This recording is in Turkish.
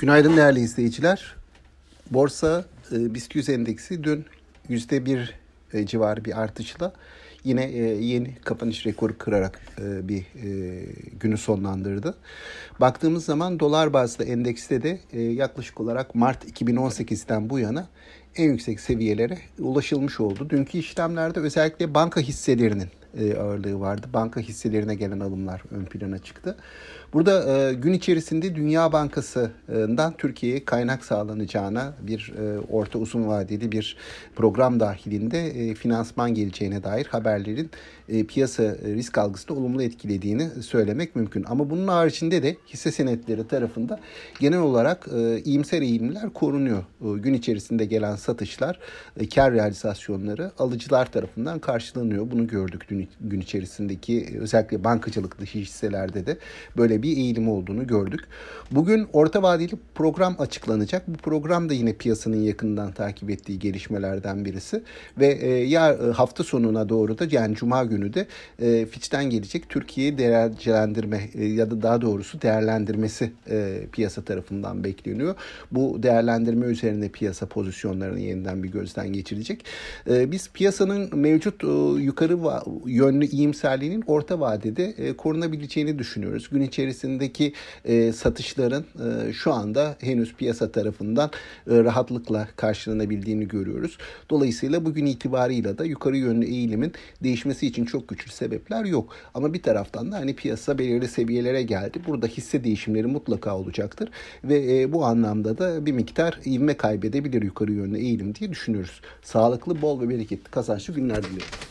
Günaydın değerli izleyiciler. Borsa e, BIST 100 endeksi dün %1 e, civarı bir artışla yine e, yeni kapanış rekoru kırarak e, bir e, günü sonlandırdı. Baktığımız zaman dolar bazlı endekste de e, yaklaşık olarak Mart 2018'den bu yana en yüksek seviyelere ulaşılmış oldu. Dünkü işlemlerde özellikle banka hisselerinin e, ağırlığı vardı. Banka hisselerine gelen alımlar ön plana çıktı. Burada e, gün içerisinde Dünya Bankası'ndan Türkiye'ye kaynak sağlanacağına bir e, orta uzun vadeli bir program dahilinde finansman geleceğine dair haberlerin e, piyasa risk algısını olumlu etkilediğini söylemek mümkün. Ama bunun haricinde de hisse senetleri tarafında genel olarak e, iyimser eğilimler korunuyor. Gün içerisinde gelen satışlar, e, kar realizasyonları alıcılar tarafından karşılanıyor. Bunu gördük dün gün içerisindeki özellikle bankacılık dışı hisselerde de böyle bir eğilim olduğunu gördük. Bugün orta vadeli program açıklanacak. Bu program da yine piyasanın yakından takip ettiği gelişmelerden birisi ve e, ya e, hafta sonuna doğru da yani cuma günü de e, Fitch'ten gelecek Türkiye'yi derecelendirme e, ya da daha doğrusu değerlendirmesi piyasa tarafından bekleniyor. Bu değerlendirme üzerine piyasa pozisyonlarını yeniden bir gözden geçirecek. Biz piyasanın mevcut yukarı yönlü iyimserliğinin orta vadede e, korunabileceğini düşünüyoruz. Gün içerisindeki e, satışların e, şu anda henüz piyasa tarafından e, rahatlıkla karşılanabildiğini görüyoruz. Dolayısıyla bugün itibarıyla da yukarı yönlü eğilimin değişmesi için çok güçlü sebepler yok. Ama bir taraftan da hani piyasa belirli seviyelere geldi. Burada hisse değişimleri mutlaka olacaktır ve e, bu anlamda da bir miktar ivme kaybedebilir yukarı yönlü eğilim diye düşünüyoruz. Sağlıklı, bol ve bereketli kazançlı günler diliyorum.